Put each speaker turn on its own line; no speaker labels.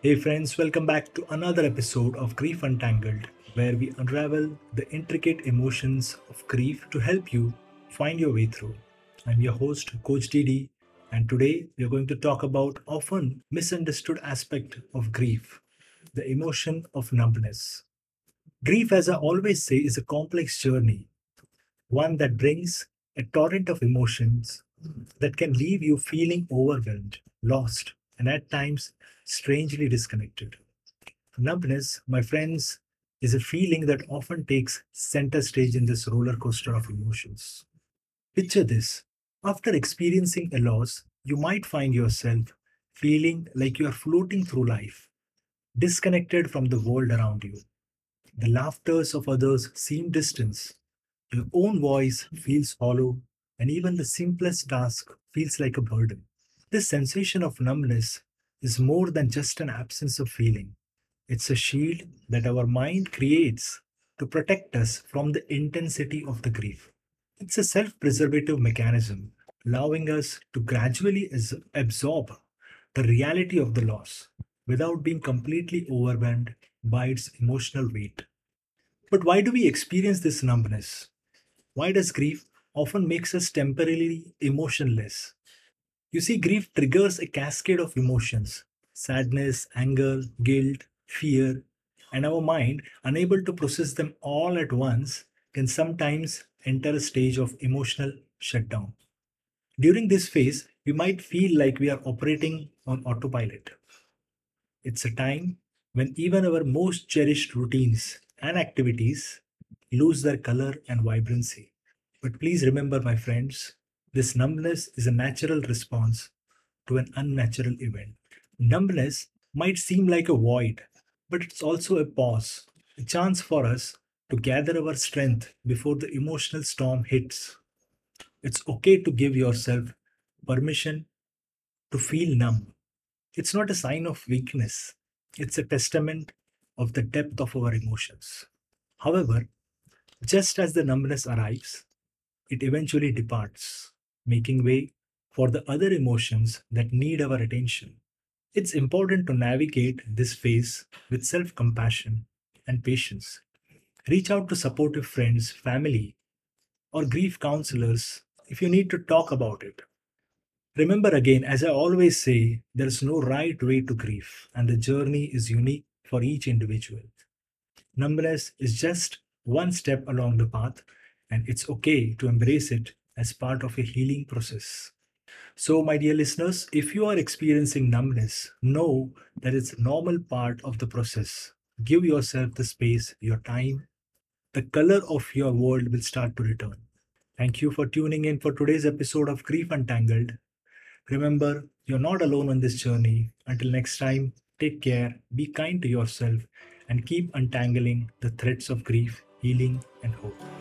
Hey, friends, welcome back to another episode of Grief Untangled, where we unravel the intricate emotions of grief to help you find your way through. I'm your host, Coach Didi, and today we are going to talk about often misunderstood aspect of grief, the emotion of numbness. Grief, as I always say, is a complex journey, one that brings a torrent of emotions that can leave you feeling overwhelmed, lost, and at times strangely disconnected. Numbness, my friends, is a feeling that often takes center stage in this roller coaster of emotions. Picture this after experiencing a loss, you might find yourself feeling like you are floating through life, disconnected from the world around you. The laughters of others seem distant, your own voice feels hollow, and even the simplest task feels like a burden. This sensation of numbness is more than just an absence of feeling. It's a shield that our mind creates to protect us from the intensity of the grief. It's a self preservative mechanism, allowing us to gradually absorb the reality of the loss without being completely overwhelmed by its emotional weight. But why do we experience this numbness? Why does grief often makes us temporarily emotionless? You see, grief triggers a cascade of emotions sadness, anger, guilt, fear, and our mind, unable to process them all at once, can sometimes enter a stage of emotional shutdown. During this phase, we might feel like we are operating on autopilot. It's a time when even our most cherished routines and activities lose their color and vibrancy. But please remember, my friends, this numbness is a natural response to an unnatural event. Numbness might seem like a void, but it's also a pause, a chance for us to gather our strength before the emotional storm hits. It's okay to give yourself permission to feel numb. It's not a sign of weakness, it's a testament of the depth of our emotions. However, just as the numbness arrives, it eventually departs, making way for the other emotions that need our attention. It's important to navigate this phase with self compassion and patience. Reach out to supportive friends, family, or grief counselors if you need to talk about it. Remember again, as I always say, there's no right way to grief, and the journey is unique for each individual. Numbness is just one step along the path, and it's okay to embrace it as part of a healing process. So, my dear listeners, if you are experiencing numbness, know that it's a normal part of the process. Give yourself the space, your time. The color of your world will start to return. Thank you for tuning in for today's episode of Grief Untangled. Remember, you're not alone on this journey. Until next time, take care, be kind to yourself, and keep untangling the threads of grief, healing, and hope.